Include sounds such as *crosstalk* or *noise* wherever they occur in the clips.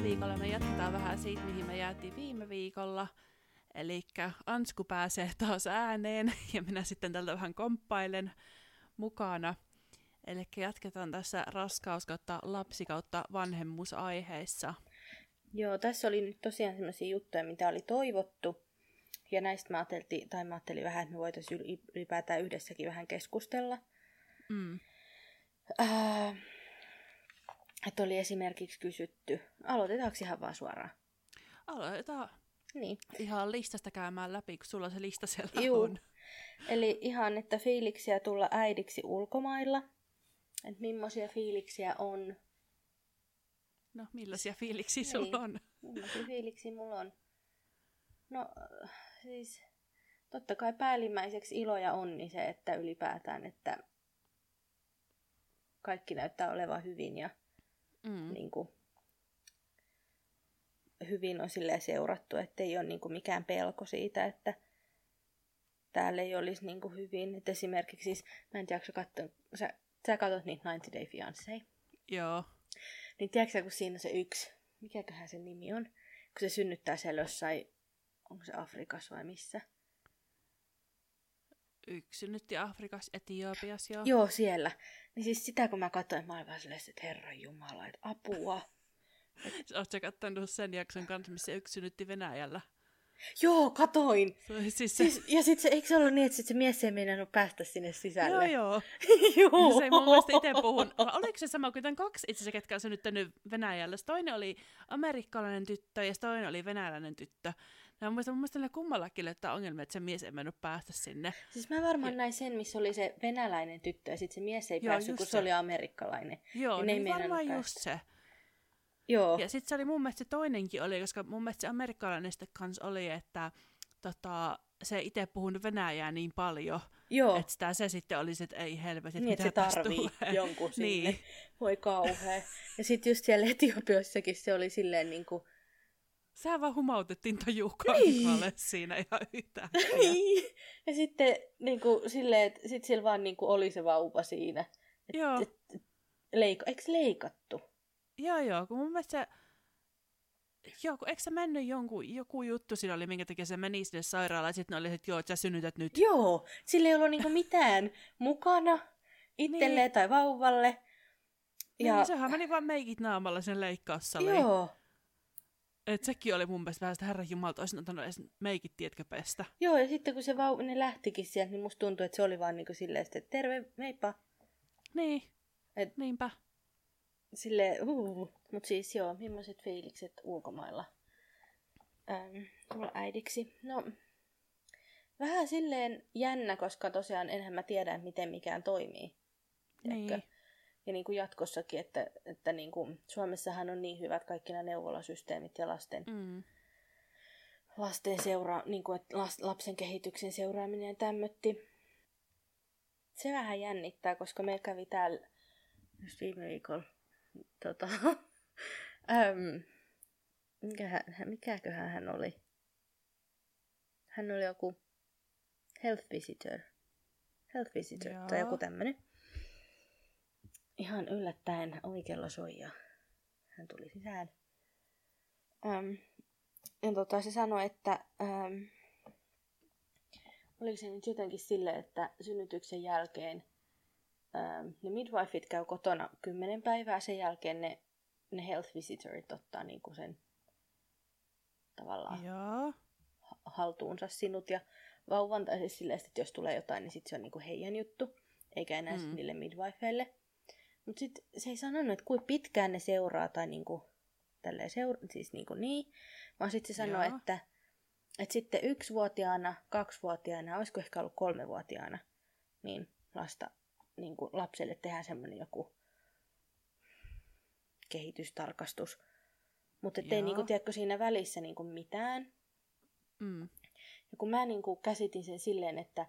tällä viikolla me jatketaan vähän siitä, mihin me jäätiin viime viikolla. Eli Ansku pääsee taas ääneen *laughs* ja minä sitten tältä vähän komppailen mukana. Eli jatketaan tässä raskaus kautta lapsi kautta vanhemmuusaiheissa. Joo, tässä oli nyt tosiaan sellaisia juttuja, mitä oli toivottu. Ja näistä mä ajattelin, tai mä ajattelin vähän, että me voitaisiin ylipäätään yhdessäkin vähän keskustella. Mm. Äh, että oli esimerkiksi kysytty, aloitetaanko ihan vaan suoraan? Aloitetaan Niin. ihan listasta käymään läpi, kun sulla se lista siellä Juu. on. Eli ihan, että fiiliksiä tulla äidiksi ulkomailla. Että millaisia fiiliksiä on. No, millaisia fiiliksiä Niin. sulla on? Millaisia fiiliksiä mulla on? No siis totta kai päällimmäiseksi ilo ja onni se, että ylipäätään, että kaikki näyttää olevan hyvin ja Mm. niin kuin, hyvin on silleen seurattu, että ei ole niin kuin mikään pelko siitä, että täällä ei olisi niin kuin hyvin. Et esimerkiksi, siis, mä en tiedä, onko sä, katson, sä, sä katsot niitä 90 Day Fiancé, Joo. niin tiedätkö sä, kun siinä on se yksi, mikäköhän sen nimi on, kun se synnyttää siellä jossain, onko se Afrikassa vai missä? Yksi synnytti Afrikassa, Etiopiassa joo. Joo, siellä. Niin siis sitä, kun mä katsoin, mä olin vaan silleen, että herran jumala, että apua. *laughs* Oletko kattanut sen jakson kanssa, missä yksi synnytti Venäjällä? Joo, katoin. Se siis se... Siis, ja sitten se, eikö se ollut niin, että sit se mies ei meinannut päästä sinne Joo, sisälle? joo. joo. *laughs* Se ei mun mielestä itse puhun. Oliko se sama kuin tämän kaksi itse asiassa, ketkä on synnyttänyt Venäjällä? Se toinen oli amerikkalainen tyttö ja toinen oli venäläinen tyttö. Ja mun mielestä, mun mielestä niillä kummallakin jotain ongelmia, että se mies ei mennyt päästä sinne. Siis mä varmaan näin sen, missä oli se venäläinen tyttö ja sitten se mies ei Joo, päässyt, kun se se. oli amerikkalainen. Joo, Ja niin meinannut varmaan päästä. just se. Joo. Ja sitten se oli mun mielestä se toinenkin oli, koska mun mielestä se amerikkalainen sitten kans oli, että tota, se itse puhunut venäjää niin paljon, Joo. että sitä se sitten oli se, että ei helvetti, että niin, että se mitä tästä tarvii tulee. jonkun *laughs* sinne. Niin. Voi kauhea. Ja sitten just siellä Etiopiassakin se oli silleen niin kuin... Sehän vaan humautettiin taju Niin. kankalle siinä ihan yhtään. *laughs* Niin. Ja sitten niin kuin, silleen, että sit sillä vaan niin kuin, oli se vauva siinä. Et, Joo. et, et, leiko, eikö se leikattu? Joo, joo, kun mun mielestä se... Joo, kun eikö se mennyt jonkun, joku juttu siinä oli, minkä takia se meni sinne sairaalaan, ja sitten oli, että joo, että sä synnytät nyt. Joo, sillä ei ollut niinku mitään mukana itselleen Niin. tai vauvalle. Ja... Niin, sehän meni vaan meikit naamalla sen leikkaussaliin. joo, Et sekin oli mun mielestä vähän sitä herran jumalta, olisin ottanut edes meikit, tietkö pestä. joo, ja sitten kun se vauva, ne lähtikin sieltä, niin musta tuntui, että se oli vaan niinku silleen, että terve, meipä. Niin, Et- niinpä. Silleen, uh. Mut siis joo, millaiset fiilikset ulkomailla ähm, tulla äidiksi? No, vähän silleen jännä, koska tosiaan enhän mä tiedä, miten mikään toimii. Niin. Ja niin kuin jatkossakin, että, että niin kuin Suomessahan on niin hyvät kaikki nämä neuvolasysteemit ja lasten, Mm. lasten seura, niin kuin, että lapsen kehityksen seuraaminen ja tämmötti. Se vähän jännittää, koska meillä kävi täällä just viime viikolla tota, *laughs* äm, mikähän, mikäköhän hän oli? Hän oli joku health visitor. Health visitor tai Joo. joku tämmönen. Ihan yllättäen ovi kello soi ja hän tuli sisään. Äm, ja tota, se sanoi, että äm, oliko se nyt jotenkin sille, että synnytyksen jälkeen äm, ne midwifeit käy kotona kymmenen päivää, sen jälkeen ne, ne health visitorit ottaa niinku sen tavallaan Joo. ha- haltuunsa sinut ja vauvan, tai siis silleen, että jos tulee jotain, niin sit se on niinku heidän juttu, eikä enää. Mm. niille midwifeille. Mutta sitten se ei sanonut, että kuinka pitkään ne seuraa, tai niinku, tälleen seura- siis niinku niin, vaan sitten se sanoi, Joo. että, että sitten yksivuotiaana, kaksivuotiaana, olisiko ehkä ollut kolmevuotiaana, niin lasta, niinku lapselle tehdään semmoinen joku kehitystarkastus. Mutta ettei niinku, tiedätkö, siinä välissä niinku mitään, Mm. ja kun mä niinku käsitin sen silleen, että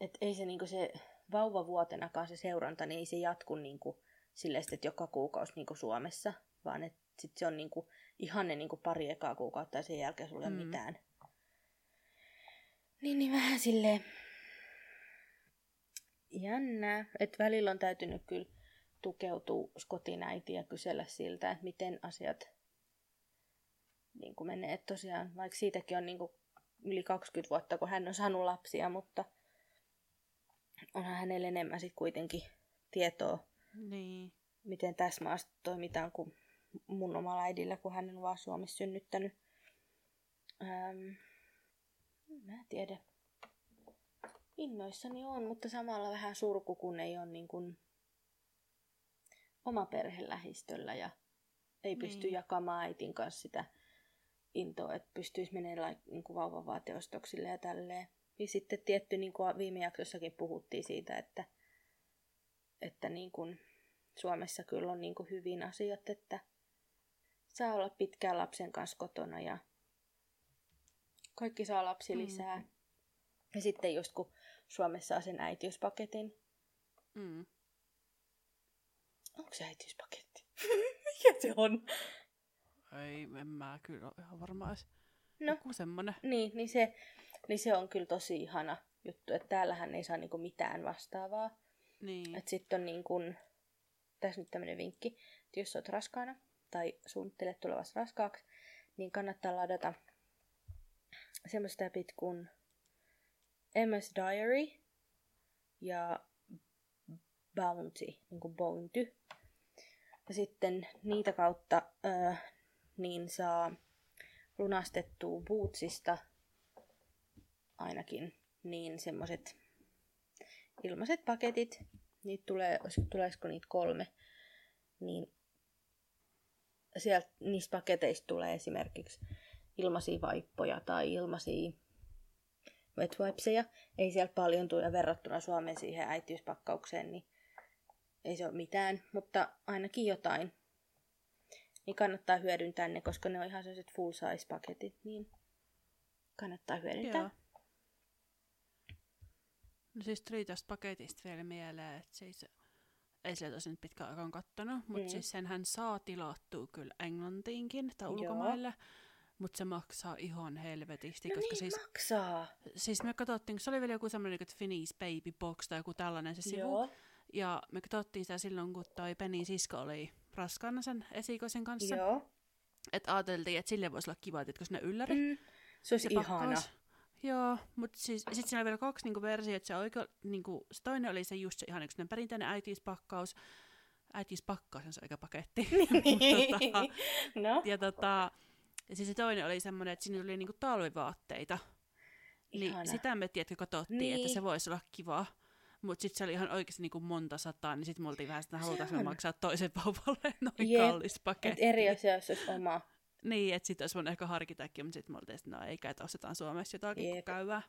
et ei se, niinku se vauvavuotenakaan se seuranta, niin ei se jatku niinku silleen, että joka kuukausi niinku Suomessa, vaan että sit se on niinku ihan ne niinku pari ekaa kuukautta ja sen jälkeen sulle mm. Mitään. Niin, niin vähän silleen jännää, että välillä on täytynyt kyllä tukeutua skotinäitiin ja kysellä siltä, että miten asiat niin kuin menee. Että tosiaan, vaikka siitäkin on niin kuin yli 20 vuotta, kun hän on saanut lapsia, mutta onhan hänellä enemmän sitten kuitenkin tietoa, Niin. miten tässä maassa toimitaan kuin mun omalla äidillä, kun hän on vaan Suomessa synnyttänyt. Ähm, mä en tiedä. Innoissani on, mutta samalla vähän surku, kun ei ole niin kuin oma perhe lähistöllä ja ei pysty Niin. jakamaan äitin kanssa sitä intoa, että pystyisi menemään niin kuin vauvavaateostoksille ja tälleen. Ja sitten tietty, niin kuin viime jaksossakin puhuttiin siitä, että, että niin kuin Suomessa kyllä on niin kuin hyvin asiat, että saa olla pitkään lapsen kanssa kotona ja kaikki saa lapsi Mm. lisää. Ja sitten just kun Suomessa saa sen äitiyspaketin. Mm. Onko se äitiyspaketti? *laughs* Mikä se on? Ei, en mä kyllä ole ihan varma edes. No. Joku semmonen. Niin, niin se, niin se on kyllä tosi ihana juttu, että täällähän ei saa niinku mitään vastaavaa. Niin. Että sitten on niin kun, tässä nyt tämmöinen vinkki, että jos olet raskaana tai suunnittelet tulevassa raskaaksi, niin kannattaa ladata semmoista appit kuin MS Diary ja Bounty, niin kuin Bounty. Ja sitten niitä kautta ö, niin saa lunastettua Bootsista ainakin niin semmoiset ilmaiset paketit. Niitä tulee, tuleeko niitä kolme, niin sieltä niistä paketeista tulee esimerkiksi ilmaisia vaippoja tai ilmaisia wet wipeseja. Ei sieltä paljon tule verrattuna Suomen siihen äitiyspakkaukseen, niin ei se ole mitään, mutta ainakin jotain. Niin kannattaa hyödyntää ne, koska ne on ihan sellaiset full size paketit, niin kannattaa hyödyntää. Joo. No siis tuli tästä paketista vielä mieleen, että siis ei sieltä tosi nyt pitkään aikaan kattonut, mutta Mm. mm. siis senhän saa tilattua kyllä englantiinkin tai Joo. ulkomaille, mutta se maksaa ihan helvetisti, No koska niin siis, maksaa. siis me katsottiin, se oli vielä joku semmoinen niin Finnish Baby Box tai joku tällainen se sivu, Joo. ja me katsottiin sitä silloin, kun toi Penin sisko oli raskaana sen esikoisen kanssa, Joo. että ajateltiin, että sille voisi olla kiva, että sinne ylläri. Mm. Se olisi se ihana. pakkaus. Joo, mutta siis, sitten siinä oli vielä kaksi niinku, versiota. Se, oikea, niinku, se toinen oli se just se ihan yksi perinteinen äitiispakkaus. Äitiispakkaus on se oikea paketti. *laughs* Tota, no, ja, tota, ja siis se toinen oli semmoinen, että siinä oli niinku talvivaatteita. Niin ihana. sitä me tiedätkö katsottiin, Niin. että se voisi olla kiva. Mutta sitten se oli ihan oikeasti niinku monta sataa, niin sitten me oltiin vähän sitä, halutaanko maksaa toisen vauvalle noin Jep. kallis Et paketti. eri asia, jos olisi oma. Niin, että sitten olisi voinut ehkä harkitakin, mutta sitten me oltiin, että no eikä, että ostetaan Suomessa jotakin, Jep. käyvää.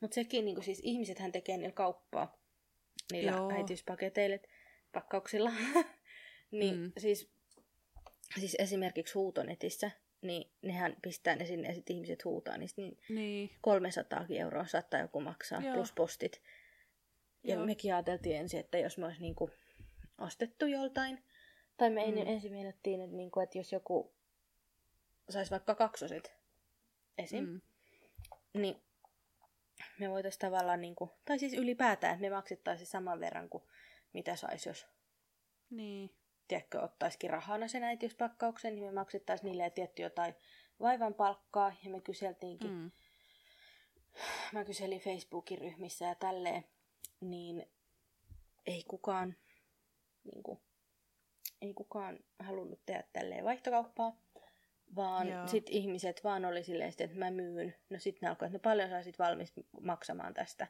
Mutta sekin, niin siis ihmisethän tekee niillä kauppaa niillä Joo. äitiyspaketeilla, pakkauksilla. *laughs* niin Mm. siis, siis esimerkiksi huutonetissä, niin nehän pistää ne sinne ja sitten ihmiset huutaa, niin, niin Niin, 300 euroa saattaa joku maksaa, Joo. plus postit. Ja Joo. mekin ajateltiin ensin, että jos me olisi niinku ostettu joltain, tai me Mm. ensin meinattiin, että, niinku, että jos joku saisi vaikka kaksoset esim, mm. niin me voitaisiin tavallaan, niinku, tai siis ylipäätään, että me maksettaisiin saman verran kuin mitä saisi, jos niin, tiedätkö, ottaisikin rahana sen äitiyspakkauksen, niin me maksettaisiin niille tietty jotain vaivan palkkaa, ja me kyseltiinkin mm, mä kyselin Facebookin ryhmissä ja tälleen, niin ei kukaan, niin kuin, ei kukaan halunnut tehdä tälleen vaihtokauppaa, vaan Joo. sit ihmiset vaan oli silleen, että mä myyn. No sitten ne alkoi, että no paljon sä sit valmis maksamaan tästä.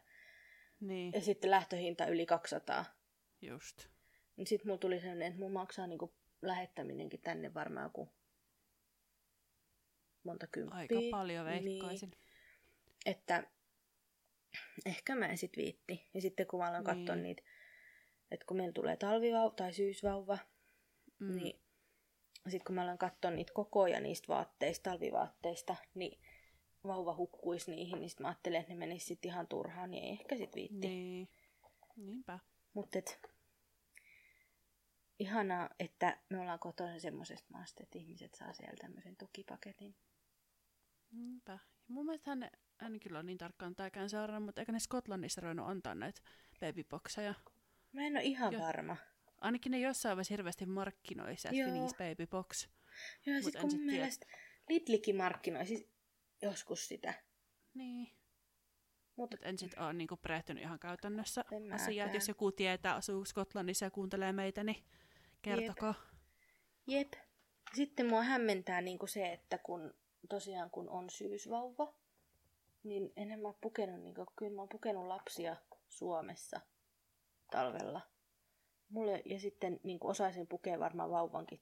niin, Ja sitten lähtöhinta yli 200. just. Niin sitten mulla tuli sellainen, että mun maksaa niinku lähettäminenkin tänne varmaan joku monta kymppiä. Aika paljon veikkaisin. Niin. Että ehkä mä en sit viitti. Ja sitten kun mä aloin Niin. katsoa niitä, että kun meillä tulee talvivauva tai syysvauva, mm. niin sitten kun mä aloin katsoa niitä kokoja niistä vaatteista, talvivaatteista, niin vauva hukkuisi niihin, niin sit mä ajattelin, että ne menis sit ihan turhaan, niin ei ehkä sit viitti. Niin, niinpä. Mutta et, ihanaa, että me ollaan kotona semmoisesta maasta, että ihmiset saa siellä tämmöisen tukipaketin. Niinpä. Ja mun mielestä hän, hän kyllä on niin tarkkaan tääkään seurannut, mutta eikö ne Skotlannissa ruvennut antaa näitä babyboxeja? Mä en ole ihan Joo. varma. Ainakin ne jossain vaiheessa hirveästi markkinoissa, että Joo. Finnish Baby Box. Joo, sit en kun sit mielestä Lidlikin markkinoi siis joskus sitä. Niin. Mutta Mut en sit ole niinku perehtynyt ihan käytännössä En mäkään. Jos joku tietää, asuu Skotlannissa ja kuuntelee meitä, niin kertokaa. jep. Sitten mua hämmentää niinku se, että kun tosiaan kun on syysvauva, niin en mä pukenut, niinku, kyllä mä oon pukenut lapsia Suomessa talvella. Mulle, ja sitten niin osaisin pukea varmaan vauvankin.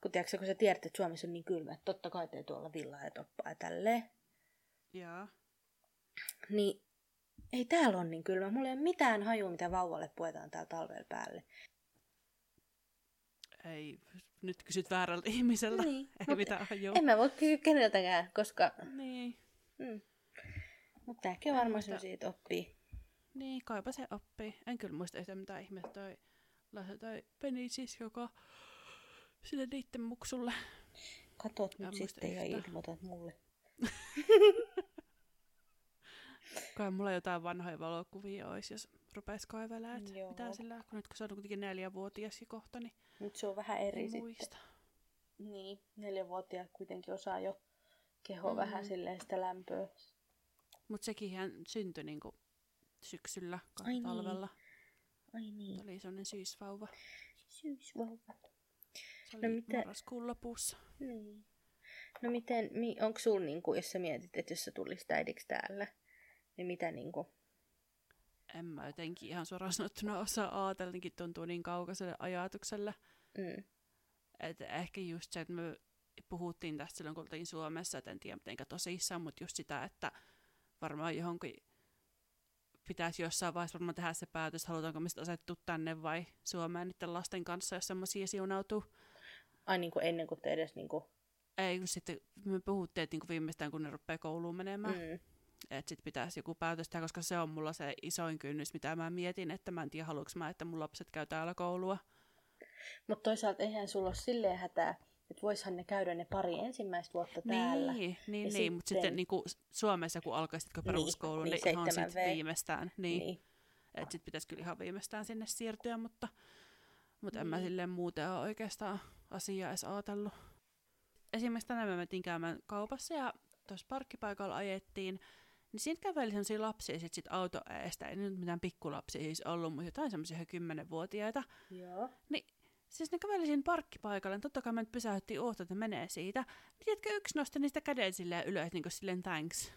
Kun, tiedätkö, kun sä tiedät, että Suomessa on niin kylmä, että totta kai tee tuolla villaa ja toppaa ja tälleen. Joo. Niin ei täällä ole niin kylmä. Mulla ei ole mitään hajua, mitä vauvalle puetaan täällä talvella päälle. Ei, nyt kysyt väärältä ihmiseltä. Niin, Ei mitään hajua. En mä voi kysyä keneltäkään, koska... Niin. Mm. Mutta En varmaan sellaisia, että oppii. Niin, kaipa se oppii. En kyllä muista yhtään mitään ihmettä toi, Penny siis, joka sille niitten muksulle. Katot nyt muista sitten ja ilmoitat mulle. *laughs* Kai mulla jotain vanhoja valokuvia olisi, jos rupes kaivelemaan, että Joo. mitä sillä, kun nyt kun se on kuitenkin neljävuotias kohta, niin Nyt se on vähän eri en sitten. muista. Niin, neljävuotiaat kuitenkin osaa jo keho Mm. vähän silleen sitä lämpöä. Mutta sekin hän syntyi niinku syksyllä, Ai niin. Ai niin, oli sellainen syysvauva. syysvauva. Se No oli mitä- marraskuun lopussa. Niin. No miten, mi, onko sulla niinku, jos sä mietit, että jos sä tulisit äidiksi täällä, niin mitä niinku, En mä jotenkin ihan suoraan sanottuna osaa ajatella, jotenkin tuntuu niin kaukaiselle ajatukselle. mm, Et ehkä just se, että me puhuttiin tästä silloin, kun oltiin Suomessa, että en tiedä mitenkä tosissaan, mutta just sitä, että varmaan johonkin pitäisi jossain vaiheessa varmaan tehdä se päätös, halutaanko me sitten asettua tänne vai Suomeen niiden lasten kanssa, jos semmoisia siunautuu. ai niinku ennen kuin te edes niinku, Ei, kun sitten me puhuttiin, että niinku viimeistään kun ne rupeaa kouluun menemään, mm, että sitten pitäisi joku päätös tehdä, koska se on mulla se isoin kynnys, mitä mä mietin, että mä en tiedä, haluanko mä, että mun lapset käy täällä koulua. Mutta toisaalta eihän sulla ole silleen hätää, että voishan ne käydä ne pari ensimmäistä vuotta täällä. Niin, niin, Ja niin mutta sitten- sitten niinku Suomessa, kun alkaisitko Niin, peruskoulu, niin, niin, niin ihan seitsemän sit V. viimeistään. Niin, niin. niin. että sitten pitäisi kyllä ihan viimeistään sinne siirtyä, mutta, mutta en mä Niin. silleen muuten ole oikeastaan asiaa edes ajatellut. Esimerkiksi tänään me mentiin käymään kaupassa ja tuossa parkkipaikalla ajettiin, niin siinä käveli sellaisia lapsia sit, sit auto eestä, ei nyt mitään pikkulapsia siis ollut, mutta jotain semmoisia ihan kymmenenvuotiaita. Joo. Siis ne käveli siinä parkkipaikalle, niin totta kai me nyt pysähdyttiin oottaa, että ne menee siitä. Niin tiedätkö, yksi nosti niistä käden silleen ylös, niin kuin silleen thanks.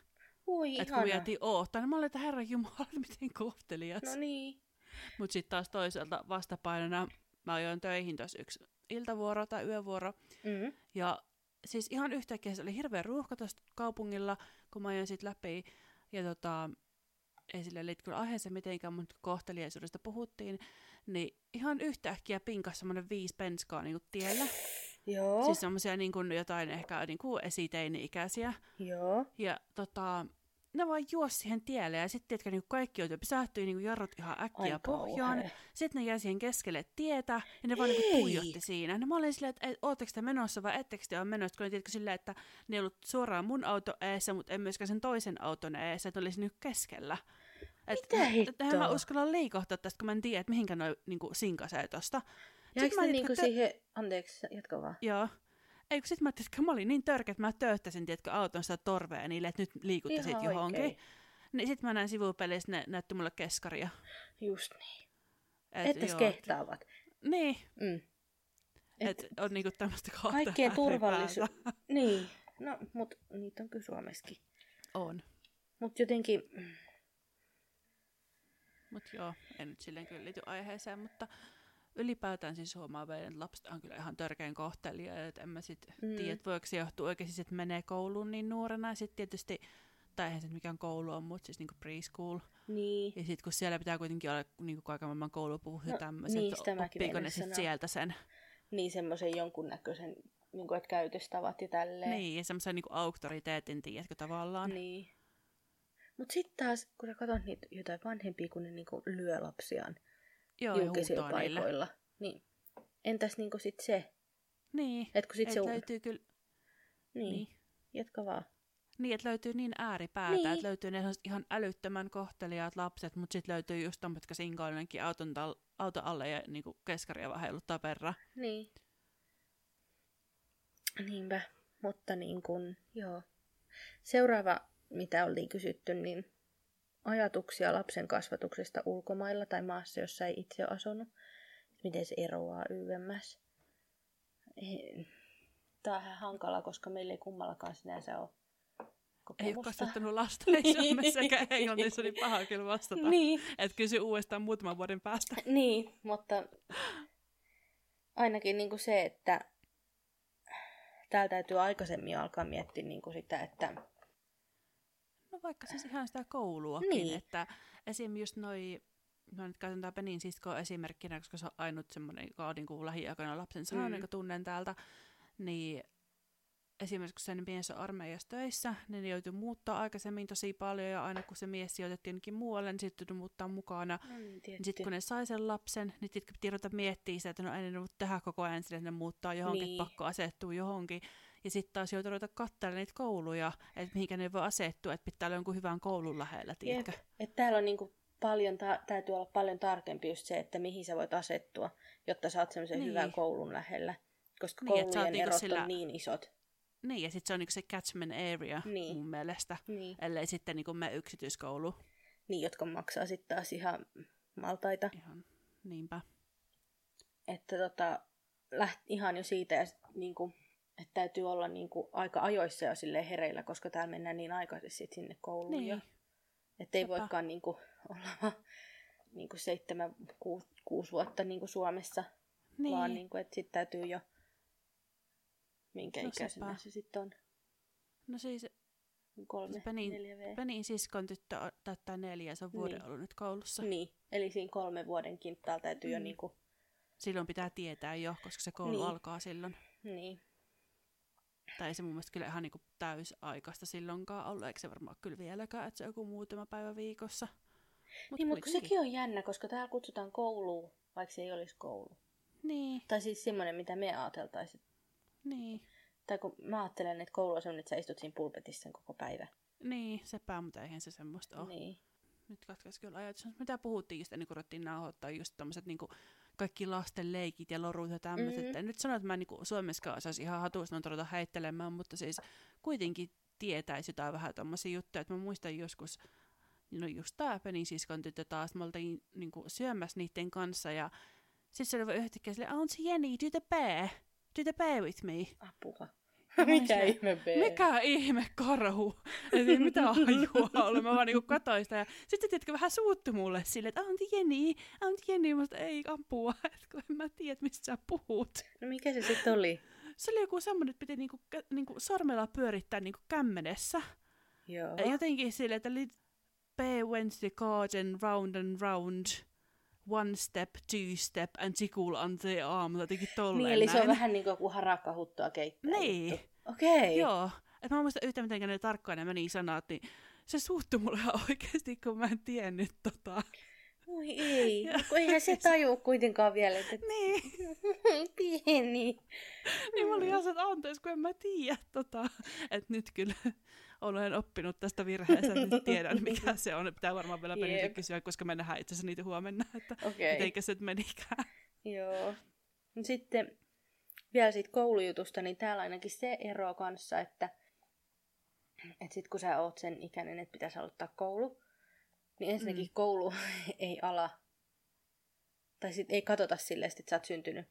Ui, Että kun vietiin oottaa, niin mä olin, että herra jumala, *laughs* miten kohtelias. No niin. Mutta sitten taas toisaalta vastapainona mä ajoin töihin tuossa yksi iltavuoro tai yövuoro. Mm. Ja siis ihan yhtäkkiä se oli hirveä ruuhka tuossa kaupungilla, kun mä ajoin sit läpi. Ja tota, ei sille liity kyllä aiheeseen mitenkään, mutta kohteliaisuudesta puhuttiin. Niin ihan yhtäkkiä pinkas semmoinen viisi penskaa niin tiellä. Joo. Siis semmoisia niin kuin jotain ehkä niin kuin esiteini-ikäisiä. Joo. Ja tota, ne vaan juosi siihen tielle ja sitten tiedätkö, niin kaikki joutui pysähtyi niin jarrut ihan äkkiä Ai pohjaan. kauhea. Sitten ne jäi siihen keskelle tietä ja ne vaan niin Ei! tuijotti siinä. No mä olin silleen, että et, ootteko te menossa vai ettekö te ole menossa, kun ne tiedätkö silleen, että ne ei ollut suoraan mun auto eessä, mutta ei myöskään sen toisen auton eessä, että ne olisi nyt keskellä. Et, Mitä et, et, eihän mä hittoa? uskalla liikohtaa tästä, kun mä en tiedä, että mihinkä noi niinku sinkasee tosta. Jäikö mä ne niinku tö- siihen, anteeksi, jatka vaan. Joo. Ei, kun sit mä ajattelin, että mä olin niin törkeä, että mä tööttäisin, tiedätkö, auton sitä torvea niille, että nyt liikuttaisit Ihan johonkin. oikein. Niin sit mä näin sivupelissä, ne näytti mulle keskaria. Just niin. Et, Ettäs joo. kehtaavat. Niin, Mm. että et on niinku tämmöistä kahta Kaikkien turvallisuus. Niin. No, mut niitä on kyllä Suomessakin. On. Mut jotenkin, Mut joo, en nyt silleen kyllä liity aiheeseen, mutta ylipäätään siis huomaa vielä, että lapset on kyllä ihan törkeän kohtelia, että en mä sit Mm. tiedä, että voiko se johtua oikeasti, että menee kouluun niin nuorena, ja sitten tietysti, tai eihän se nyt mikään koulu on, mutta siis niinku preschool, niin. ja sitten kun siellä pitää kuitenkin olla niinku kaiken maailman koulupuhut ja No, tämmöiset, niin, oppiiko ne sitten sieltä sen, Niin semmoisen jonkunnäköisen, niin kuin, että käytöstavat ja tälleen. niin, ja semmoisen niinku auktoriteetin, tiedätkö tavallaan. Niin. Mut sit taas, kun sä katsot niitä jotain vanhempia, kun ne niinku lyö lapsiaan Joo, julkisilla huutoo niille. paikoilla. Niin. Entäs niinku sit se? Niin, Et kun sit et se... löytyy kyllä, Niin. niin. Jatka vaan. Niin, että löytyy niin ääripäätä, Niin. että löytyy ne ihan älyttömän kohteliaat lapset, mutta sitten löytyy just tommoset, jotka sinkoilenkin auton, tal- auto alle ja niinku keskaria heiluttaa perään. Niin. Niinpä. Mutta niin kun, joo. Seuraava, mitä oltiin kysytty, niin ajatuksia lapsen kasvatuksesta ulkomailla tai maassa, jossa ei itse ole asunut. Miten se eroaa YMS? Tämä on ihan hankala, koska meillä ei kummallakaan sinänsä ole kokemusta. Ei ole kasvattanut lasta ei *laughs* Suomessa Englannissa, niin paha kyllä vastata. Niin. Että kysy uudestaan muutaman vuoden päästä. Niin, mutta ainakin niin kuin se, että täällä täytyy aikaisemmin alkaa miettiä niin kuin sitä, että vaikka siis ihan sitä kouluakin, Niin. että esim. just noi, no nyt käytän tää Penin siskoa esimerkkinä, koska se on ainut semmoinen, joka on niin lähiaikoina lapsen saanut, Mm. jonka tunnen täältä, niin esimerkiksi kun sen mies on armeijassa töissä, niin ne joutui muuttaa aikaisemmin tosi paljon, ja aina kun se mies sijoitettiin jonnekin muualle, niin sitten joutui muuttaa mukana. no niin, Niin sitten kun ne sai sen lapsen, niin sitten piti ruveta miettimään sitä, että no ei ne tehdä koko ajan sille, että ne muuttaa johonkin, niin. pakko asettua johonkin. Ja sitten taas joutuu ruveta katselemaan niitä kouluja, että mihinkä ne voi asettua, että pitää olla jonkun hyvän koulun lähellä, tiedätkö? että täällä on niin kuin paljon, ta- täytyy olla paljon tarkempi just se, että mihin sä voit asettua, jotta sä oot semmoisen Niin. hyvän koulun lähellä. Koska Niin, koulujen niinku erot sillä- on niin isot. Niin, ja sitten se on niinku se catchment area Niin. mun mielestä, Niin. ellei sitten niinku me yksityiskoulu. niin, jotka maksaa sitten taas ihan maltaita. Ihan niinpä. Että tota, läht, ihan jo siitä, ja sit niinku, että täytyy olla niinku aika ajoissa jo silleen hereillä, koska täällä mennään niin aikaisesti sit sinne kouluun. Niin. jo. Että ei voikaan niinku olla vaan niinku seitsemän, kuusi, kuusi vuotta niinku Suomessa, Niin. vaan niinku, että sitten täytyy jo, minkä No ikäisenä sepä. se sitten on, No siis kolme, Penin- neljä V. Penin siskon tyttö täyttää neljä, se on vuoden Niin. ollut nyt koulussa. Niin, eli siinä kolmen vuoden kinttaalla täytyy jo Mm. niinku, Silloin pitää tietää jo, koska se koulu Niin. niin. alkaa silloin. niin, Tai ei se mun mielestä kyllä ihan niinku täysaikaista silloinkaan ollut, eikö se varmaan kyllä vieläkään, että se on joku muutama päivä viikossa. Mut niin mutta sekin on jännä, koska täällä kutsutaan kouluun, vaikka se ei olisi koulu. Niin, Tai siis semmoinen, mitä me ajateltaisiin. niin, Tai kun mä ajattelen, että koulu on semmoinen, että sä istut siinä pulpetissa sen koko päivä. niin, sepä, mutta eihän se semmoista ole. Niin. Nyt katkaisi kyllä ajatus. Mitä puhuttiin just ennen kuin ruvettiin nauhoittaa, just tämmöiset niinku kaikki lasten leikit ja lorut ja tämmöiset. Mhm. Mm-hmm. En nyt sano, että mä niinku Suomessa osaisi ihan hatusta ruveta heittelemään, mutta siis kuitenkin tietäisi jotain vähän tommosia juttuja. Että mä muistan joskus, no just tää Penin siskon tyttö taas, me oltiin niinku syömässä niiden kanssa ja sitten se oli yhtäkkiä silleen, oh, Jenny, do the bear, do the bear with me. Apua. Mikä ihme B? Mikä ihme karhu? Ei mitään hajua ollut. Mä vaan niinku katoin sitä. Ja sitten tiedätkö, vähän suuttu mulle silleen, että on Jenni, on Jenni. Mä ei apua, *laughs* että kun en mä tiedä, mistä sä puhut. No mikä se sitten oli? Se oli joku semmoinen, että piti niinku, niinku sormella pyörittää niinku kämmenessä. Joo. Ja jotenkin silleen, että went the garden round and round. One step, two step, and tickle on the arm. Jotenkin tolleen Niin, eli se on näin. vähän niin kuin joku harakkahuttua keittää. Niin. Okei. Joo. Et mä muistan yhtä, miten ne tarkkaan ne meni sanat, niin se suuttui mulle ihan oikeasti, kun mä en tiennyt tota. Oi ei. *laughs* Ja- Kun eihän se tajua kuitenkaan vielä, että *laughs* Niin, *laughs* pieni. niin mä olin ihan että anteeksi, kun en mä tiedä tota. Että nyt kyllä olen oppinut tästä virheestä, nyt tiedän mikä se on. Pitää varmaan vielä. Peniltä kysyä, koska me nähdään itse asiassa niitä huomenna, että mitenkä se nyt menikään. Joo. No sitten vielä siitä koulujutusta, niin täällä ainakin se ero kanssa, että, että sit kun sä oot sen ikäinen, että pitäisi aloittaa koulu, niin ensinnäkin Mm. koulu *laughs* ei ala, tai sit ei katsota silleen, että sä oot syntynyt,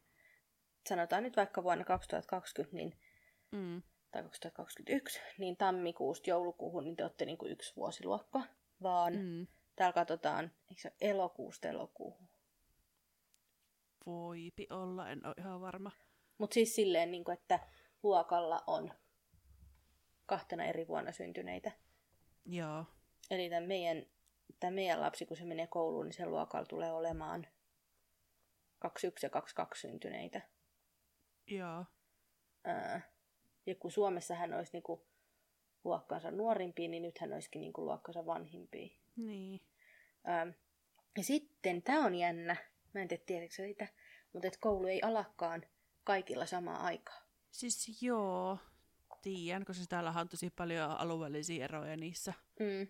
sanotaan nyt vaikka vuonna 2020, niin, Mm. Tai 2021, niin tammikuusta joulukuuhun, niin te olette niinku yksi vuosiluokka, vaan. Mm. täällä katsotaan, eikö se ole elokuusta elokuuhun. Voipi olla, en ole ihan varma. Mutta siis silleen, niin kuin, että luokalla on kahtena eri vuonna syntyneitä. Joo. Eli tämän meidän, tämän meidän lapsi, kun se menee kouluun, niin sen luokalla tulee olemaan 21 ja 22 syntyneitä. Joo. Ää, ja kun Suomessa hän olisi niin kuin luokkansa nuorimpia, niin nyt hän olisikin niin kuin luokkansa vanhimpia. Niin. Ää, ja sitten, tämä on jännä, mä en tiedä tiedätkö sitä, mutta että koulu ei alakaan kaikilla samaa aikaa. Siis joo, tiedän, koska täällä on tosi paljon alueellisia eroja niissä. Mm.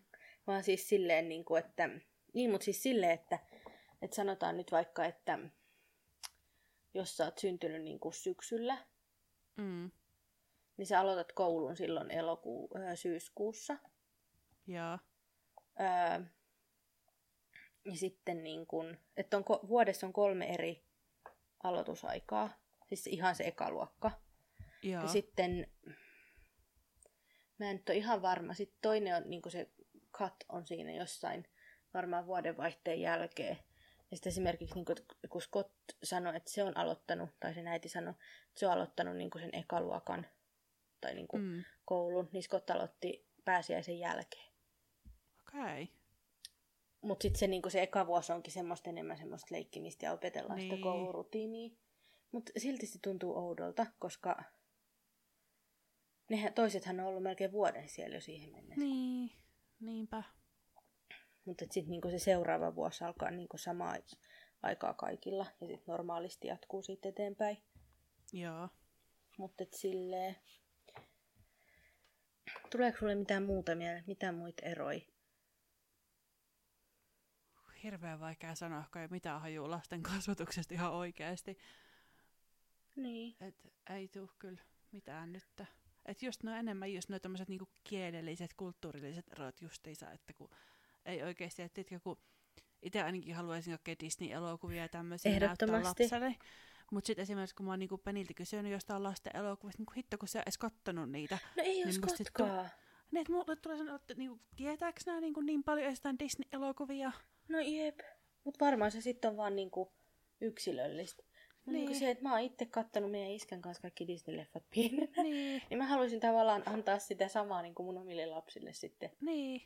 Vaan siis silleen, niin kuin, että... Niin, mutta siis silleen, että, että sanotaan nyt vaikka, että jos sä oot syntynyt niin kuin syksyllä, Mm. Niin sä aloitat koulun silloin elokuu, ö, syyskuussa. Joo. Öö, ja sitten niin kun, että on, ko- vuodessa on kolme eri aloitusaikaa. Siis ihan se ekaluokka. Joo. Ja sitten, mä en nyt ole ihan varma. Sitten toinen on niin se cut on siinä jossain varmaan vuodenvaihteen jälkeen. Ja sitten esimerkiksi niin kun, kun Scott sanoi, että se on aloittanut, tai sen äiti sanoi, että se on aloittanut niin sen ekaluokan tai niin Mm. koulun, niin Scott aloitti pääsiäisen jälkeen. Okei. Okay. Mutta sitten se, niinku, se eka vuosi onkin semmoista enemmän semmoista leikkimistä ja opetellaan niin. sitä koulurutiinia. Mutta silti se tuntuu oudolta, koska nehän, toisethan on ollut melkein vuoden siellä jo siihen mennessä. Niin, niinpä. Mutta sitten niinku se seuraava vuosi alkaa niinku samaa aikaa kaikilla ja sitten normaalisti jatkuu siitä eteenpäin. Joo. Mutta silleen... Tuleeko sulle mitään muuta mieleen? Mitään muita eroja? Hirveän vaikea sanoa, kun ei mitään hajuu lasten kasvatuksesta ihan oikeasti. Niin. Et ei tuu kyllä mitään nyt. Et just no enemmän just no tämmöiset niinku kielelliset, kulttuurilliset erot justiinsa, että kun ei oikeasti, että kun itse ainakin haluaisin kaikkea Disney-elokuvia ja tämmöisiä näyttää Ehdottomasti. lapselle. Mutta sitten esimerkiksi kun mä oon niinku Peniltä kysynyt jostain lasten elokuvista, niin hitto kun sä edes kattonut niitä. No ei Niin niin sit Scottkaan. Niin, että mulle tulee sanoa, että niinku, tietääkö nämä niinku niin paljon jostain Disney-elokuvia? No jep. Mutta varmaan se sitten on vaan niinku yksilöllistä. No niin. niinku Niin. se, että mä oon itse kattonut meidän iskän kanssa kaikki Disney-leffat pienenä. Niin, Niin mä haluaisin tavallaan antaa sitä samaa niin kuin mun omille lapsille sitten. niin.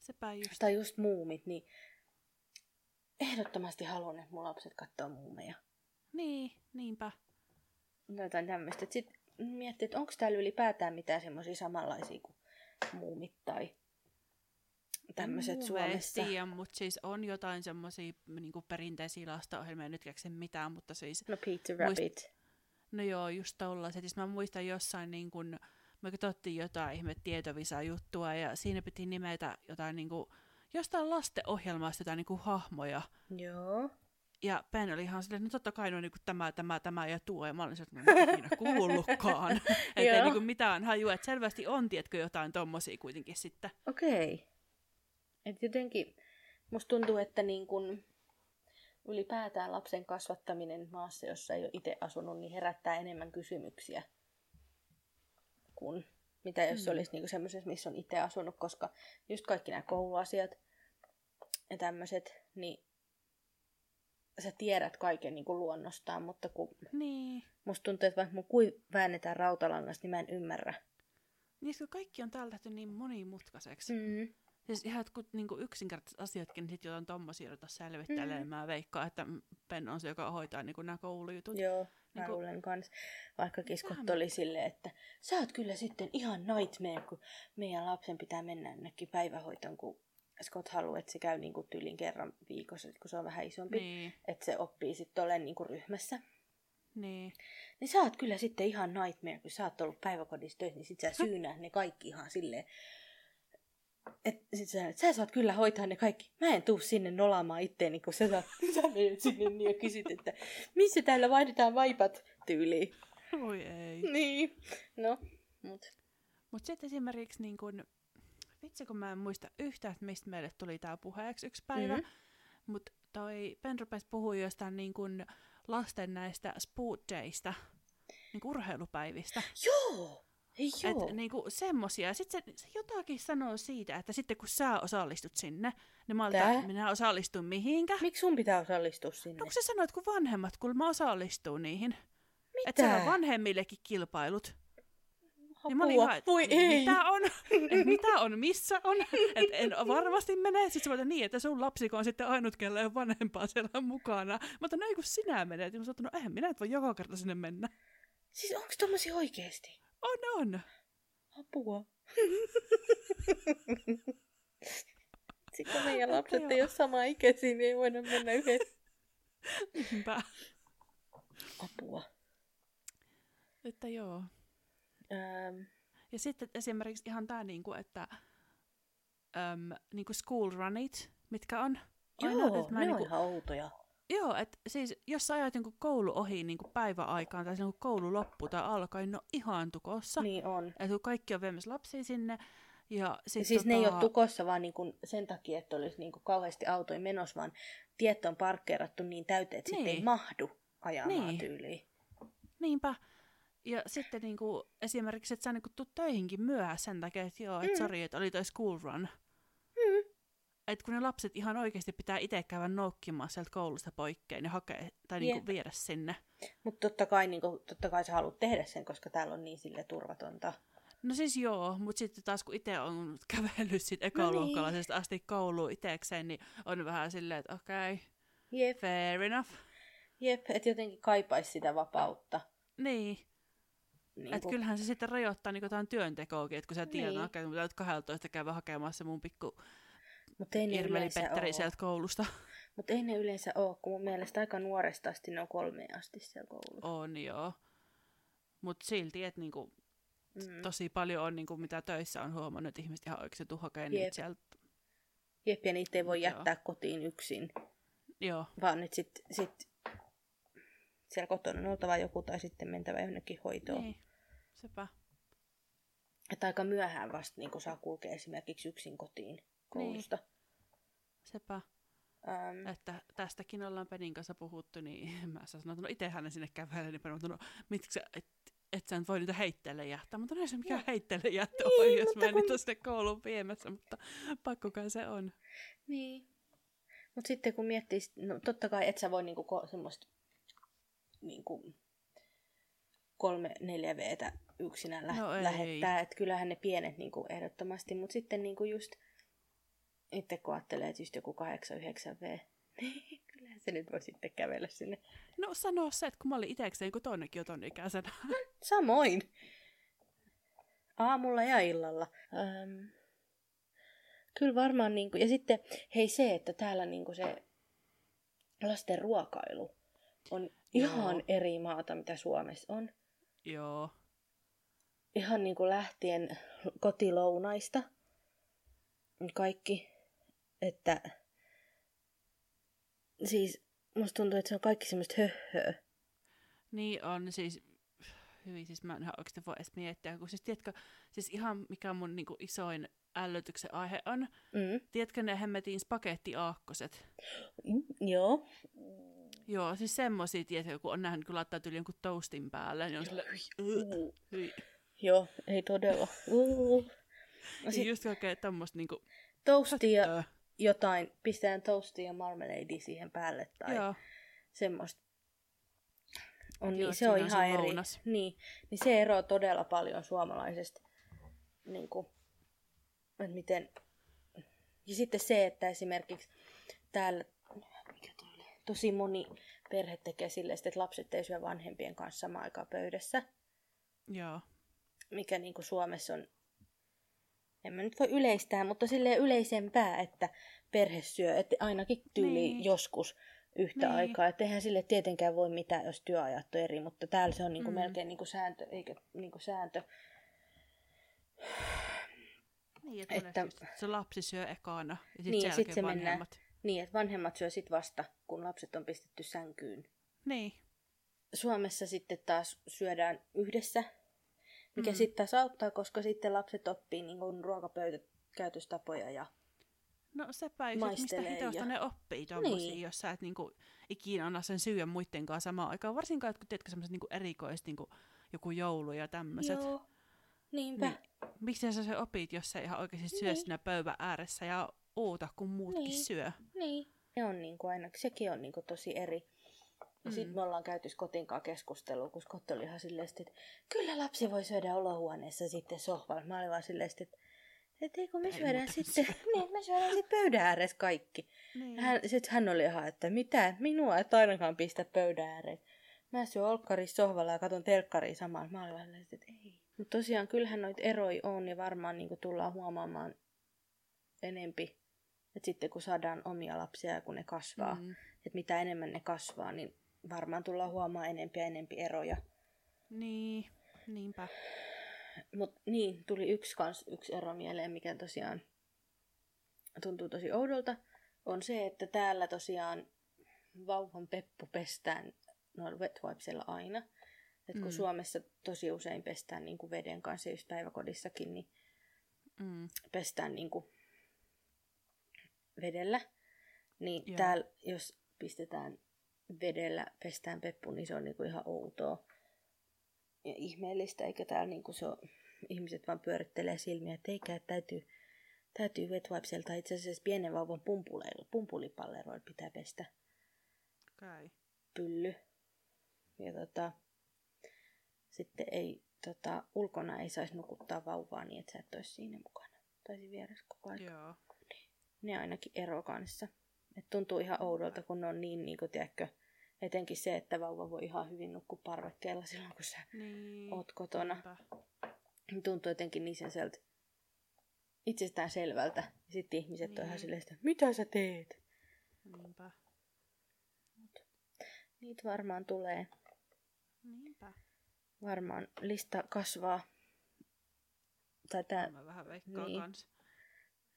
Sepä just. Tai just muumit, niin ehdottomasti haluan, että mun lapset katsoo muumeja. Niin, niinpä. Tai Jotain tämmöistä. Sitten miettii, että onko täällä ylipäätään mitään semmoisia samanlaisia kuin muumit tai tämmöiset Suomessa. Tiedä, mutta siis on jotain semmoisia niinku perinteisiä lastenohjelmia, en nyt keksi mitään, mutta siis, No Peter Muist- Rabbit. no joo, just tollaiset. Siis mä muistan jossain niin kun, me katsottiin jotain ihme tietovisa-juttua ja siinä piti nimetä jotain niinku, jostain lastenohjelmasta jotain niinku hahmoja. Joo. Ja Ben oli ihan silleen, no totta kai no niinku tämä, tämä, tämä ja tuo. Ja mä olin silleen, että mä en kuullutkaan. *laughs* että ei Joo. niinku mitään hajua, että selvästi on, tiedätkö, jotain tommosia kuitenkin sitten. Okei. Okay. Et jotenkin musta tuntuu, että niin kun ylipäätään lapsen kasvattaminen maassa, jossa ei ole itse asunut, niin herättää enemmän kysymyksiä kuin mitä jos se Mm. olisi niinku semmoisessa, missä on itse asunut, koska just kaikki nämä kouluasiat ja tämmöiset, niin sä tiedät kaiken niin kuin luonnostaan, mutta kun Niin. musta tuntuu, että vaikka mun kui väännetään rautalangasta, niin mä en ymmärrä. Niin, kun kaikki on täällä tehty niin monimutkaiseksi. Mm. Siis ihan jotkut niinku yksinkertaiset asiatkin, niin sitten jotain tommosia ruveta selvittelemään. Mm. Mä veikkaan, että Ben on se, joka hoitaa niinku nämä koulujutut. Joo, mä Niinku- luulen kans. Vaikka kiskot oli silleen, että sä oot kyllä sitten ihan nightmare, kun meidän lapsen pitää mennä jonnekin päivähoitoon, kun Scott haluaa, että se käy niinku tyylin kerran viikossa, kun se on vähän isompi. Niin, Että se oppii sitten olemaan niinku ryhmässä. niin. Niin sä oot kyllä sitten ihan nightmare, kun sä oot ollut päiväkodissa töissä, niin sit sä *laughs* syynäät ne kaikki ihan silleen. Et sit sä, sä saat kyllä hoitaa ne kaikki. Mä en tuu sinne nolaamaan itteeni, kun sä, saat, *laughs* sä menet sinne niin ja kysyt, että missä täällä vaihdetaan vaipat tyyliin. Voi ei. Niin. No, mut. Mutta sitten esimerkiksi, niin kun, vitsi kun mä en muista yhtään, että mistä meille tuli tää puheeksi yksi päivä, Mhm. mm-hmm. mutta toi Ben rupesi puhua jostain niin kun lasten näistä sport daysta, niin urheilupäivistä. Joo! Ei joo. Et, niinku, semmosia. Sitten se, se, jotakin sanoo siitä, että sitten kun sä osallistut sinne, niin mä että minä osallistun mihinkä. Miksi sun pitää osallistua sinne? No kun sä sanoit, kun vanhemmat kuulemma osallistuu niihin. Mitä? Että on vanhemmillekin kilpailut. Niin Apua. ihan, että Voi ei. mitä on, et *laughs* mitä on, missä on, että en varmasti mene. Sitten se niin, että sun lapsiko on sitten ainut, kellä ei ole vanhempaa siellä mukana. Mä otan, no kun sinä menet. Ja mä sanoin, no eihän minä et voi joka kerta sinne mennä. Siis onks tommosia oikeesti? On, on. Apua. *laughs* Sitten meidän lapset joo. ei ole sama ikäisiä, niin ei voida mennä yhdessä. Niinpä. Apua. Että joo. Ähm, Ja sitten esimerkiksi ihan tämä, niinku, että äm, niinku school runit, mitkä on. joo, että mä ne niinku, on ihan outoja. Joo, että siis jos sä ajat niinku koulu ohi niinku päiväaikaan tai silloin kun koulu loppuu tai alkaa, niin ne on ihan tukossa. Niin on. Et kun kaikki on viemässä lapsia sinne. Ja sit Siis tota, ne ei ole tukossa vaan niin kuin sen takia, että olisi niin kuin kauheasti autoja menossa, vaan tiet on parkkeerattu niin täyteen, että niin. sitten ei mahdu ajamaan Niin. tyyliin. Niinpä. Ja sitten niinku, esimerkiksi, että sä niinku tuut töihinkin myöhässä sen takia, että joo, että Mm. sori, että oli toi school run. Mm. Että kun ne lapset ihan oikeasti pitää itse käydä noukkimaan sieltä koulusta poikkeen ja hakea, tai niinku viedä sinne. Mutta totta kai, niin kuin, totta kai sä haluat tehdä sen, koska täällä on niin sille turvatonta. No siis joo, mutta sitten taas kun itse on kävellyt sit No ekoluokkalaisesta asti kouluun itsekseen, niin on vähän silleen, että okei, okay, Jep, fair enough. jep että jotenkin kaipaisi sitä vapautta. Niin, Niin että kuin- kyllähän se sitten rajoittaa niin jotain työntekoakin, että kun sä tiedät, Niin. että mä 12 käydä hakemassa mun pikku Mut ei ne Irmeli Petteri sieltä koulusta. Mutta ei ne yleensä ole, kun mun mielestä aika nuoresta asti ne on kolmeen asti siellä koulussa. On joo. Mutta silti, että niinku, Mm. tosi paljon on, niinku, mitä töissä on huomannut, että ihmiset ihan oikeasti hakee niitä sieltä. Jep, ja niitä ei voi Joo. jättää kotiin yksin, Joo, vaan nyt sit, sit siellä kotona on oltava joku tai sitten mentävä jonnekin hoitoon. niin. Sepä. Että aika myöhään vasta niin saa kulkea esimerkiksi yksin kotiin koulusta. Sepä. Ähm, Että tästäkin ollaan Penin kanssa puhuttu, niin *laughs* mä sanoin, että no itsehän ne sinne kävelee, niin Peni on, no miksi sä, et, et sä nyt voi niitä heitteelle jättää. Mutta no ei se mikään heitteelle jättö Niin, niin, jos mä en kun- niitä ole sinne kouluun viemässä, mutta pakkokai se on. Niin. Mutta sitten kun miettii, no totta kai et sä voi niinku ko- semmoista niinku kolme, neljä veetä yksinään lä- No ei. lähettää. Että kyllähän ne pienet niinku ehdottomasti, mutta sitten niinku just itse kun ajattelee, että just joku 8-9 V, *laughs* niin kyllähän se nyt voi sitten kävellä sinne. No sanoa se, että kun mä olin itsekseen, kun toinenkin on ton ikäisenä. *laughs* Samoin. Aamulla ja illalla. Ähm, kyllä varmaan, niinku, ja sitten hei se, että täällä niinku se lasten ruokailu on ihan Joo. eri maata, mitä Suomessa on. Joo. Ihan niinku lähtien kotilounaista. Kaikki. Että siis musta tuntuu, että se on kaikki semmoista höhöä. Niin on siis, hyvin siis mä en ihan oikeasti voi edes miettiä, kun siis tiedätkö, siis ihan mikä mun niinku isoin ällötyksen aihe on, Mm. tiedätkö ne hemmetin spagettiaakkoset? Mm, joo. Joo, siis semmosia, tiedätkö, kun on nähnyt, kun laittaa tyyli jonkun toastin päälle, niin on sille, Uh. hyi. Joo, ei todella. Uh. Ja sit just kaikkea tämmöistä niinku, toastia öö, jotain, pistetään toastia ja marmalade siihen päälle tai joo, semmoista. On, Joo, niin, se on ihan eri. lounas. Niin, niin se eroaa todella paljon suomalaisesta. Niin kuin, että miten... Ja sitten se, että esimerkiksi täällä mikä toi oli? tosi moni perhe tekee silleen, että lapset ei syö vanhempien kanssa samaan aikaan pöydässä. joo, mikä niin kuin Suomessa on, en mä nyt voi yleistää, mutta silleen yleisempää, että perhe syö, että ainakin tyyli Niin. joskus yhtä Niin. aikaa. Että eihän sille tietenkään voi mitään, jos työajat on eri, mutta täällä se on niin kuin Mm. melkein niin kuin sääntö, eikä niin kuin sääntö. niin, että, Että- se lapsi syö ekana, ja sitten Niin, sit se mennään- vanhemmat. Niin, että vanhemmat syö sit vasta, kun lapset on pistetty sänkyyn. Niin, Suomessa sitten taas syödään yhdessä, mikä Mm. sitten taas auttaa, koska sitten lapset oppii niin kuin ruokapöytäkäytöstapoja ja No sepä just, mistä hitosta ja- ne oppii tommosia, Niin. jos sä et niinku ikinä anna sen syödä muiden kanssa samaan aikaan. Varsinkaan, että kun tiedätkö semmoiset niinku erikoiset niinku joku joulu ja tämmöiset. Joo, niinpä. Niin, miksi sä se opit, jos sä ihan oikeasti syö Niin. siinä pöydän ääressä ja oota, kun muutkin Niin. syö. Niin. Ne on niinku aina, sekin on niinku tosi eri. Ja mm. sitten Mm. me ollaan käyty Skotinkaan keskustelua, kun Skot oli ihan silleen, että kyllä lapsi voi syödä olohuoneessa sitten sohvalla. Mä olin vaan silleen, että et eikö me Ei syödään sitten, *laughs* niin me syödään sitten pöydän ääressä kaikki. Niin. Hän, sit hän oli ihan, että mitä, minua et ainakaan pistä pöydän ääreen. Mä syön olkkarissa sohvalla ja katon telkkaria samaan. Mä olin vaan silleen, että ei. Mutta tosiaan kyllähän noita eroja on ja varmaan niinku tullaan huomaamaan enempi. Että sitten kun saadaan omia lapsia ja kun ne kasvaa, mm. Mm. että mitä enemmän ne kasvaa, niin varmaan tullaan huomaamaan enempi ja enempi eroja. Niin, niinpä. Mutta niin, tuli yksi, kans, yksi ero mieleen, mikä tosiaan tuntuu tosi oudolta, on se, että täällä tosiaan vauvan peppu pestään noilla wet wipesilla aina. Et kun Mm. Suomessa tosi usein pestään niin kuin veden kanssa, just päiväkodissakin, niin Mm. pestään niin kuin vedellä. Niin Joo. täällä, jos pistetään vedellä, pestään peppu, niin se on niin kuin ihan outoa ja ihmeellistä, eikä täällä niin kuin se on, ihmiset vaan pyörittelee silmiä, että eikä, että täytyy, täytyy wet wipeselta itse asiassa pienen vauvan pumpulipalleroilla pitää pestä Okay. pylly. Ja tota, sitten ei, tota, ulkona ei saisi nukuttaa vauvaa niin, että sä et olisi siinä mukana. Tai siinä vieressä koko ajan. Joo. Ne ainakin ero kanssa. Et tuntuu ihan oudolta, kun ne on niin, niin kuin, tiedätkö, etenkin se, että vauva voi ihan hyvin nukkua parvekkeella silloin, kun sä Niin. oot kotona. Niinpä. Tuntuu jotenkin niin sen sieltä itsestään selvältä. Ja sitten ihmiset on ihan Niin. silleen, että mitä sä teet? Niinpä. Niitä varmaan tulee. Niinpä. Varmaan lista kasvaa. Tai tää, Mä vähän veikkaan Niin. kans.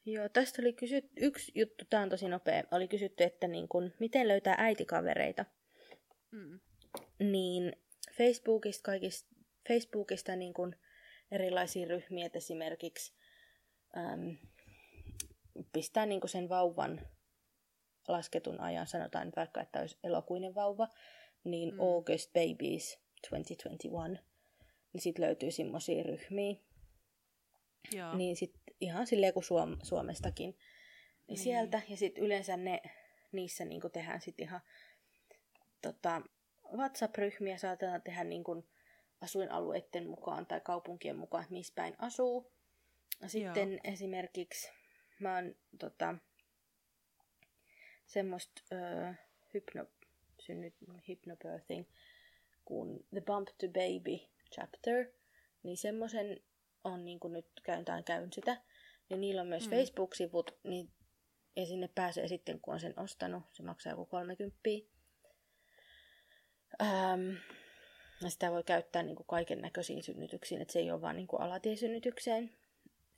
Joo, tästä oli kysytty, yksi juttu, tämä on tosi nopea, oli kysytty, että niin kun, miten löytää äitikavereita. Mm. Niin Facebookista, kaikista, Facebookista niin kun erilaisia ryhmiä, että esimerkiksi äm, pistää niin sen vauvan lasketun ajan, sanotaan nyt vaikka, että olisi elokuinen vauva, niin mm. August Babies 2021, niin sitten löytyy semmoisia ryhmiä, Joo. niin sit ihan silleen kuin Suom- Suomestakin. Niin, Niin. sieltä, ja sitten yleensä ne, niissä niinku tehdään sitten ihan tota, WhatsApp-ryhmiä saatetaan tehdä niinku asuinalueiden mukaan tai kaupunkien mukaan, että missä päin asuu. Ja Sitten Joo. esimerkiksi mä oon tota, semmoista öö, hypno, synnyt, hypnobirthing kuin The Bump to Baby chapter, niin semmoisen on niin kuin nyt käyntään käyn sitä, niin niillä on myös Mm. Facebook-sivut, niin, ja sinne pääsee sitten, kun on sen ostanut, se maksaa joku 30. Ähm, ja sitä voi käyttää niin kaiken näköisiin synnytyksiin, että se ei ole vaan niin alatiesynnytykseen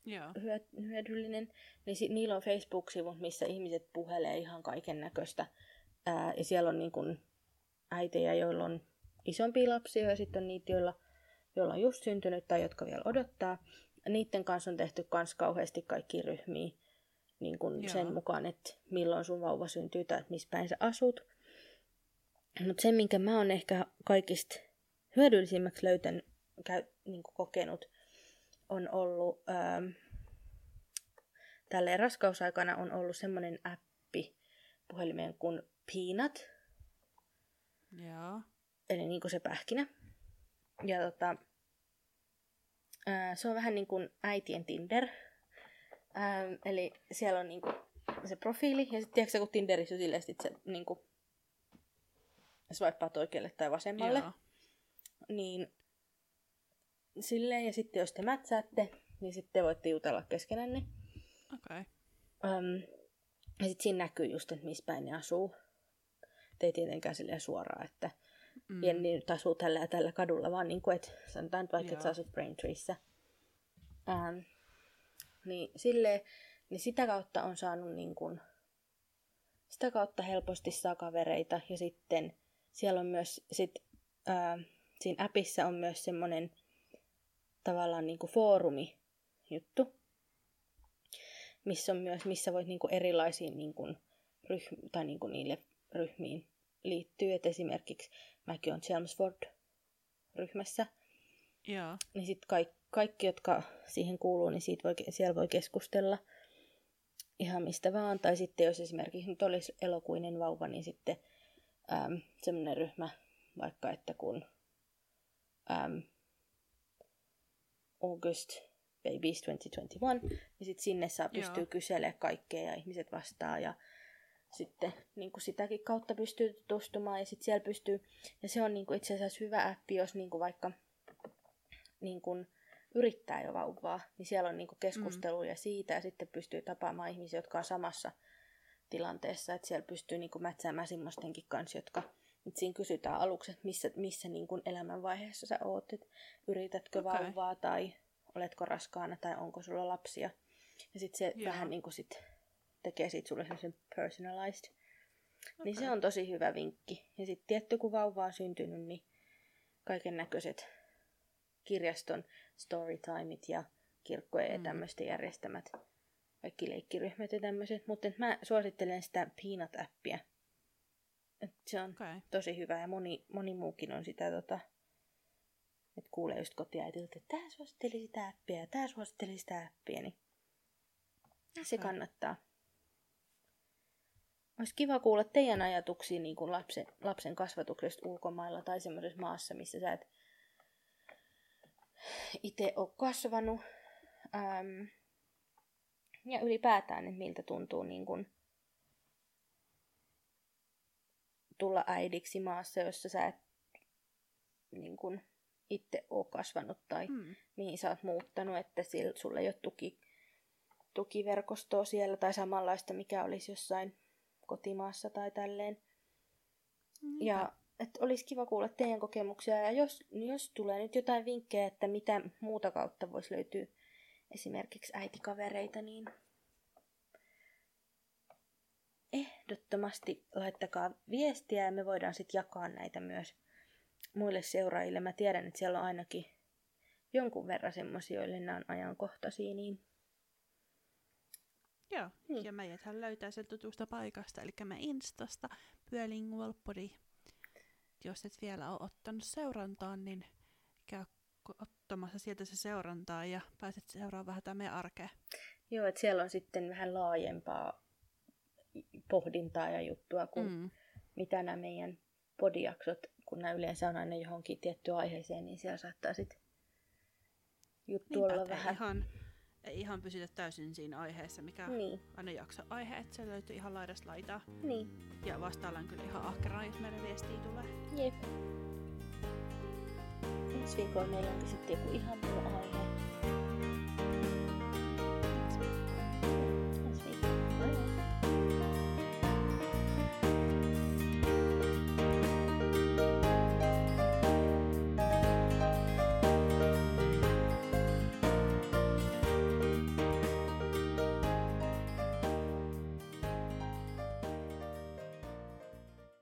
Joo. hyö- hyödyllinen. Niin sit, niillä on Facebook-sivut, missä ihmiset puhelee ihan kaiken näköistä. Ja siellä on niin kuin äitejä, joilla on isompia lapsia ja sitten on niitä, joilla, joilla on just syntynyt tai jotka vielä odottaa. Niiden kanssa on tehty myös kauheasti kaikki ryhmiä niin kuin Joo. sen mukaan, että milloin sun vauva syntyy tai että missä päin sä asut. Mutta se, minkä mä oon ehkä kaikista hyödyllisimmäksi löytänyt, käy, niin kuin kokenut, on ollut, ähm, tälleen raskausaikana on ollut semmoinen appi puhelimeen kuin Peanut, Joo. eli niin kuin se pähkinä. Ja tota, se on vähän niin kuin äitien Tinder. Ää, eli siellä on niin kuin se profiili, ja sitten tiedätkö kun Tinderissä on silleen, että se niin kuin swipeaat oikealle tai vasemmalle. Joo. Niin silleen, ja sitten jos te mätsäätte, niin sitten te voitte jutella keskenänne. Okei. Okay. Um, ja sitten siinä näkyy just, että missä päin ne asuu. Te ei tietenkään silleen suoraan, että mm. Jenni nyt asuu tällä ja tällä kadulla, vaan niin kuin, että sanotaan nyt vaikka, että sä asut Braintreessa. Um, niin silleen, niin sitä kautta on saanut niin kuin, sitä kautta helposti saa kavereita ja sitten siellä on myös sit, ää, siinä appissa on myös semmoinen tavallaan niin kuin foorumi juttu, missä on myös, missä voit niin kuin erilaisiin niin kuin ryhm- tai niin kuin niille ryhmiin liittyä. Et esimerkiksi mäkin olen Chelmsford-ryhmässä, Joo. niin sitten kaikki, kaikki, jotka siihen kuuluu, niin siitä voi, siellä voi keskustella ihan mistä vaan. Tai sitten jos esimerkiksi nyt olisi elokuinen vauva, niin sitten äm, semmoinen ryhmä, vaikka että kun äm, August Babies 2021, niin sitten sinne saa pystyy Joo. kyselemään kaikkea ja ihmiset vastaa ja sitten niin kuin sitäkin kautta pystyy tutustumaan ja sitten siellä pystyy, ja se on niin kuin itse asiassa hyvä appi, jos niin kuin vaikka niin kuin yrittää jo vauvaa, niin siellä on niin kuin keskusteluja mm. siitä ja sitten pystyy tapaamaan ihmisiä, jotka on samassa tilanteessa, että siellä pystyy niin kuin mätsäämään semmoistenkin kanssa, jotka nyt siinä kysytään aluksi, että missä, missä niin kuin elämänvaiheessa sä oot, että yritätkö okay. vauvaa tai oletko raskaana tai onko sulla lapsia. Ja sitten se Joo. vähän niin kuin sit tekee siitä sulle sellaisen personalized. Okay. Niin se on tosi hyvä vinkki. Ja sitten tietty, kun vauva on syntynyt, niin kaiken näköiset kirjaston storytimeit ja kirkkojen mm. ja tämmöisten järjestämät kaikki leikkiryhmät ja tämmöiset. Mutta mä suosittelen sitä Peanut-appia. Et se on okay. tosi hyvä ja moni, moni muukin on sitä tota, että kuulee just kotiäitiltä, että tää suositteli sitä appia ja tää suositteli sitä appia, niin okay. se kannattaa. Olisi kiva kuulla teidän ajatuksia niin kuin lapsen, lapsen kasvatuksesta ulkomailla tai semmoisessa maassa, missä sä et itse ole kasvanut. Ähm, ja ylipäätään, että miltä tuntuu niin kuin tulla äidiksi maassa, jossa sä et niin kuin, itse ole kasvanut tai mm. mihin sä oot muuttanut, että sillä, sulla ei ole tuki, tukiverkostoa siellä tai samanlaista, mikä olisi jossain kotimaassa tai tälleen. Niinpä. Ja että olisi kiva kuulla teidän kokemuksia ja jos, jos tulee nyt jotain vinkkejä, että mitä muuta kautta voisi löytyä esimerkiksi äitikavereita, niin ehdottomasti laittakaa viestiä ja me voidaan sitten jakaa näitä myös muille seuraajille. Mä tiedän, että siellä on ainakin jonkun verran semmoisia, joille nämä on ajankohtaisia, niin Joo, niin. ja meidäthän löytää sen tutusta paikasta, eli me Instasta, Pyölingualpodi. Jos et vielä ole ottanut seurantaan, niin käy ottamassa sieltä se seurantaa ja pääset seuraamaan vähän tämä meidän arkea. Joo, että siellä on sitten vähän laajempaa pohdintaa ja juttua kuin mm. mitä nämä meidän podijaksot, kun nämä yleensä on aina johonkin tiettyyn aiheeseen, niin siellä saattaa sitten juttu Niinpä, olla vähän... Ihan, ei ihan pysytä täysin siinä aiheessa, mikä niin. aina jakso aihe, että se löytyy ihan laidasta laitaa. Niin. Ja vastaillaan kyllä ihan ahkeraan, jos meidän viestiä tulee. Jep. Ensi viikolla meillä onkin sitten joku ihan muu aihe.